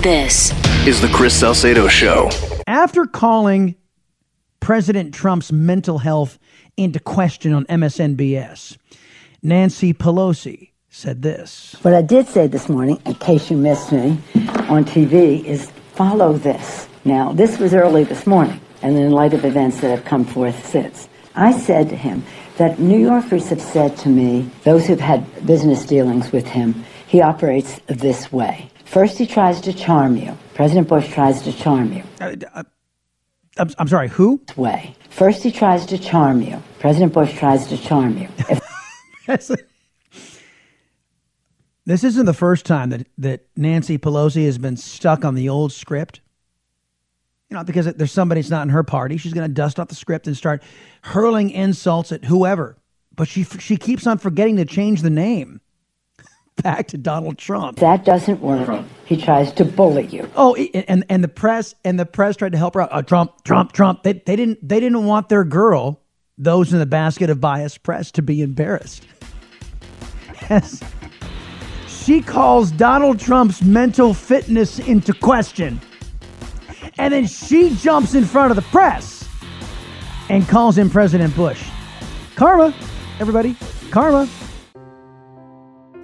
This Is the Chris Salcedo Show. After calling President Trump's mental health into question on MSNBS, Nancy Pelosi said this. What I did say this morning, in case you missed me on TV, is follow this. Now, this was early this morning, and in light of events that have come forth since. I said to him that New Yorkers have said to me, those who've had business dealings with him, he operates this way. First, he tries to charm you. President Bush tries to charm you. Uh, uh, I'm, I'm sorry, who? This way. First, he tries to charm you. President Bush tries to charm you. If This isn't the first time that, that Nancy Pelosi has been stuck on the old script. You know, because there's somebody that's not in her party. She's going to dust off the script and start hurling insults at whoever. But she she keeps on forgetting to change the name back to Donald Trump. that doesn't work, he tries to bully you. Oh, and and the press and the press tried to help her out. Uh, Trump, Trump, Trump. They they didn't they didn't want their girl, those in the basket of biased press, to be embarrassed. Yes. She calls Donald Trump's mental fitness into question. And then she jumps in front of the press and calls him President Bush. Karma, everybody. Karma.